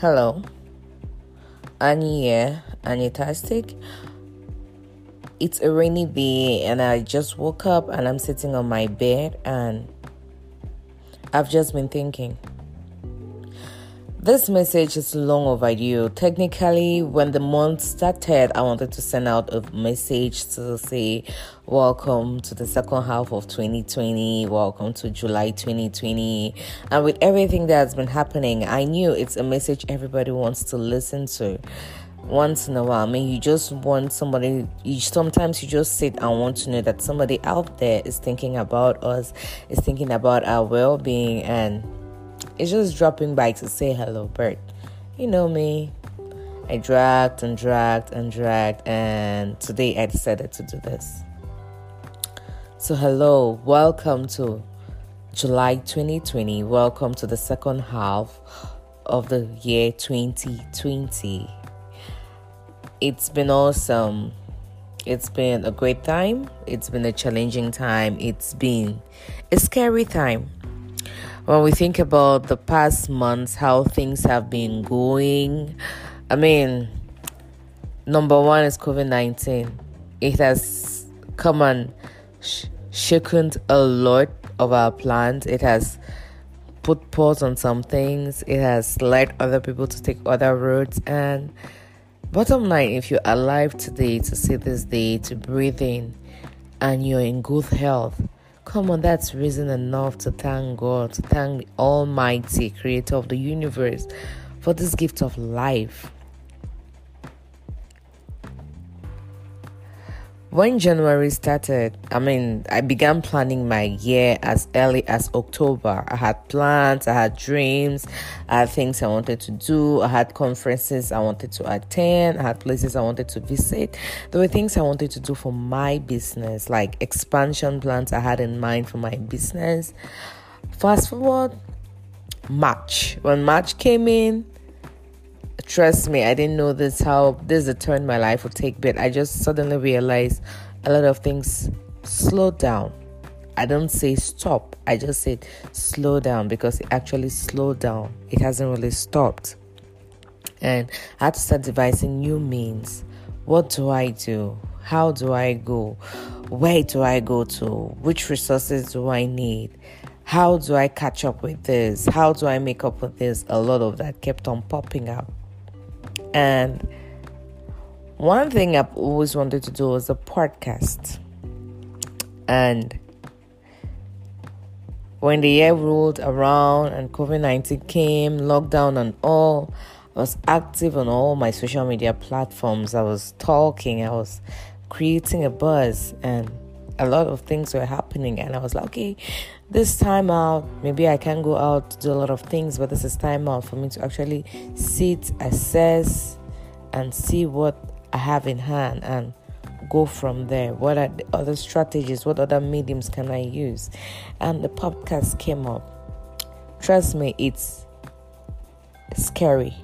Hello. Annie here. It's a rainy day and I just woke up and I'm sitting on my bed and I've just been thinking. This message is long overdue. Technically, when the month started, I wanted to send out a message to say, Welcome to the second half of 2020. Welcome to July 2020. And with everything that's been happening, I knew it's a message everybody wants to listen to once in a while. I mean, you just want somebody, you sometimes you just sit and want to know that somebody out there is thinking about us, is thinking about our well being, and it's just dropping by to say hello, Bert. You know me. I dragged and dragged and dragged, and today I decided to do this. So, hello, welcome to July 2020. Welcome to the second half of the year 2020. It's been awesome. It's been a great time. It's been a challenging time. It's been a scary time when we think about the past months, how things have been going, I mean, number one is COVID 19. It has come and sh- shaken a lot of our plans. It has put pause on some things. It has led other people to take other routes. And bottom line, if you're alive today to see this day, to breathe in, and you're in good health, Come on, that's reason enough to thank God, to thank the Almighty Creator of the universe for this gift of life. When January started, I mean, I began planning my year as early as October. I had plans, I had dreams, I had things I wanted to do, I had conferences I wanted to attend, I had places I wanted to visit. There were things I wanted to do for my business, like expansion plans I had in mind for my business. Fast forward, March. When March came in, trust me, I didn't know this how this is a turn my life would take, but I just suddenly realized a lot of things slowed down. I don't say stop, I just said slow down because it actually slowed down. It hasn't really stopped. And I had to start devising new means. What do I do? How do I go? Where do I go to? Which resources do I need? How do I catch up with this? How do I make up with this? A lot of that kept on popping up. And one thing I've always wanted to do was a podcast. And when the year rolled around and COVID 19 came, lockdown and all, I was active on all my social media platforms. I was talking, I was creating a buzz, and a lot of things were happening. And I was like, okay, this time out, maybe I can go out do a lot of things, but this is time out for me to actually sit, assess, and see what I have in hand and go from there. What are the other strategies? What other mediums can I use? And the podcast came up. Trust me, it's scary.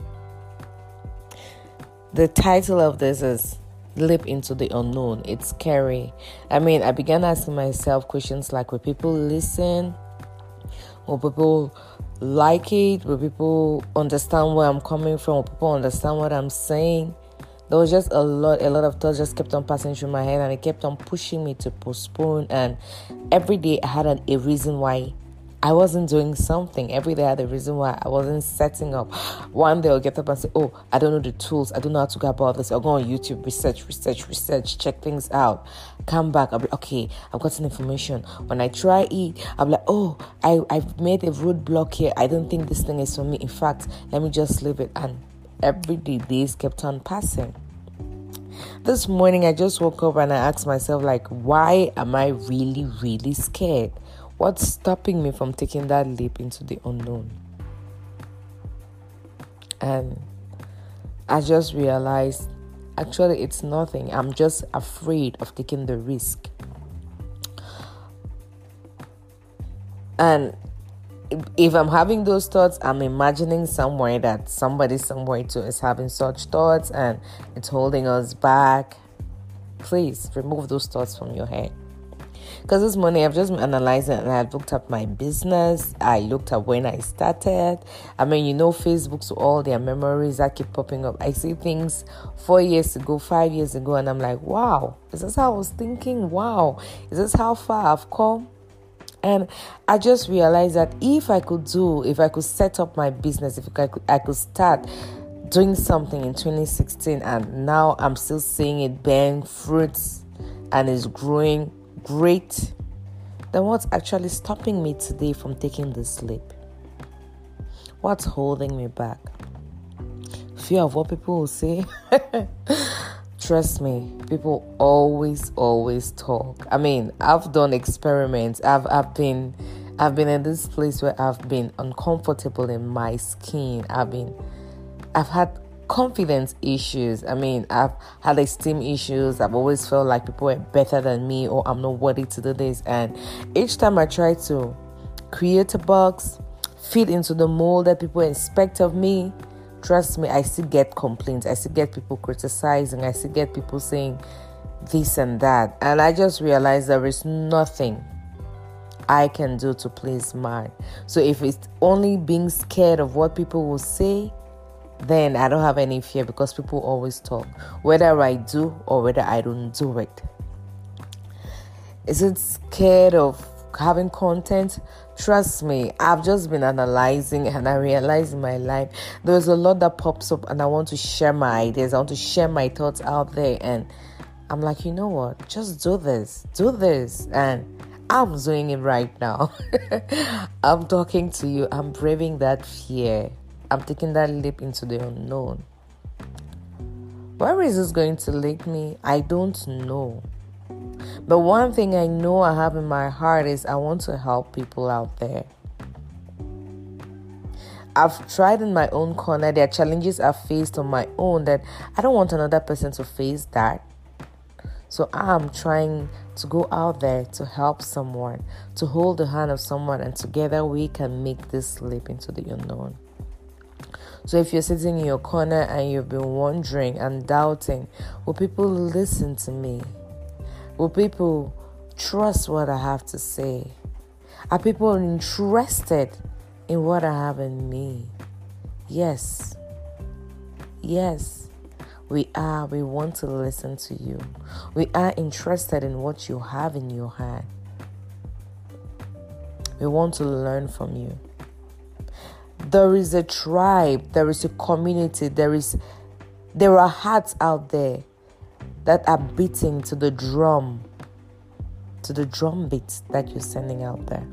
The title of this is Leap into the Unknown. It's scary. I mean, I began asking myself questions like Will people listen? Will people like it? Will people understand where I'm coming from? Will people understand what I'm saying? There was just a lot, a lot of thoughts just kept on passing through my head, and it kept on pushing me to postpone. And every day I had an, a reason why I wasn't doing something. Every day I had a reason why I wasn't setting up. One day I'll get up and say, Oh, I don't know the tools. I don't know how to go about this. I'll go on YouTube, research, research, research, check things out. Come back. I'll be okay, I've got some information. When I try it, be like, Oh, I, I've made a roadblock here. I don't think this thing is for me. In fact, let me just leave it. And every day days kept on passing. This morning I just woke up and I asked myself, like, why am I really, really scared? What's stopping me from taking that leap into the unknown? And I just realized actually it's nothing. I'm just afraid of taking the risk. And if I'm having those thoughts, I'm imagining somewhere that somebody somewhere too is having such thoughts and it's holding us back. Please remove those thoughts from your head. Because this morning I've just analyzing and I looked up my business. I looked at when I started. I mean, you know, Facebook's all their memories that keep popping up. I see things four years ago, five years ago, and I'm like, wow, is this how I was thinking? Wow, is this how far I've come? And I just realized that if I could do, if I could set up my business, if I could, I could start doing something in 2016 and now I'm still seeing it bearing fruits and is growing great, then what's actually stopping me today from taking this leap? What's holding me back? Fear of what people will say? Trust me, people always, always talk. I mean, I've done experiments. I've I've been I've been in this place where I've been uncomfortable in my skin. I've been I've had confidence issues. I mean, I've had esteem issues. I've always felt like people are better than me or I'm not worthy to do this. And each time I try to create a box, fit into the mold that people expect of me, trust me, I still get complaints. I still get people criticizing. I still get people saying this and that. And I just realized there is nothing I can do to please man. So if it's only being scared of what people will say, then I don't have any fear because people always talk, whether I do or whether I don't do it. Is it scared of having content? Trust me, I've just been analyzing and I realize in my life there's a lot that pops up and I want to share my ideas, I want to share my thoughts out there. And I'm like, you know what? Just do this, do this. And I'm doing it right now. I'm talking to you, I'm braving that fear. I'm taking that leap into the unknown. Where is this going to lead me? I don't know. But one thing I know I have in my heart is I want to help people out there. I've tried in my own corner. There are challenges I've faced on my own that I don't want another person to face that. So I'm trying to go out there to help someone, to hold the hand of someone, and together we can make this leap into the unknown. So if you're sitting in your corner and you've been wondering and doubting, will people listen to me? Will people trust what I have to say? Are people interested in what I have in me? Yes. Yes. We are. We want to listen to you. We are interested in what you have in your hand. We want to learn from you there is a tribe, there is a community, there is there are hearts out there that are beating to the drum, to the drum beats that you're sending out there.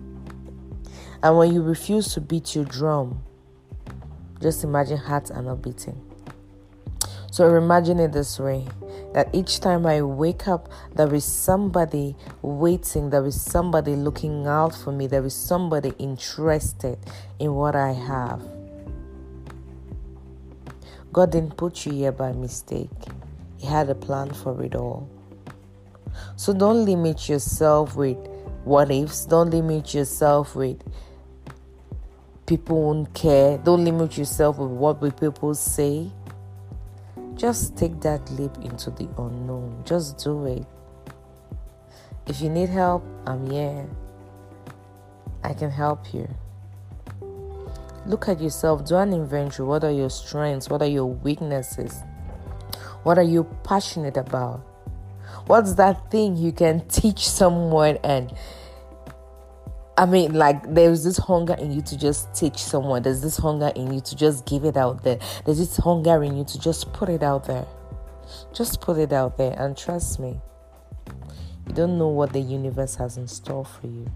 And when you refuse to beat your drum, just imagine hearts are not beating. So imagine it this way that each time I wake up, there is somebody waiting, there is somebody looking out for me, there is somebody interested in what I have. God didn't put you here by mistake, He had a plan for it all. So don't limit yourself with what ifs, don't limit yourself with people won't care, don't limit yourself with what people say just take that leap into the unknown. Just do it. If you need help, I'm here. I can help you. Look at yourself, do an inventory. What are your strengths? What are your weaknesses? What are you passionate about? What's that thing you can teach someone and I mean, like, there's this hunger in you to just teach someone. There's this hunger in you to just give it out there. There's this hunger in you to just put it out there. Just put it out there and trust me. You don't know what the universe has in store for you.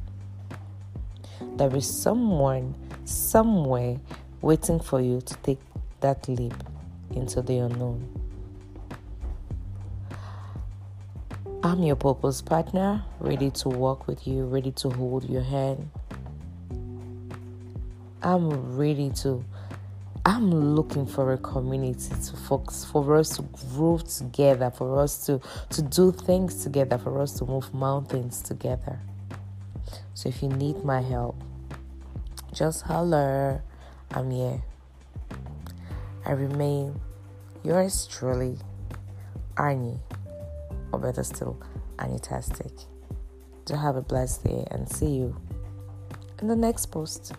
There is someone, somewhere, waiting for you to take that leap into the unknown. I'm your purpose partner, ready to walk with you, ready to hold your hand. I'm ready to I'm looking for a community to focus for us to grow together, for us to to do things together, for us to move mountains together. So if you need my help, just holler. I'm here. I remain yours truly, Annie or better still, Anitastic. Do have a blessed day and see you in the next post.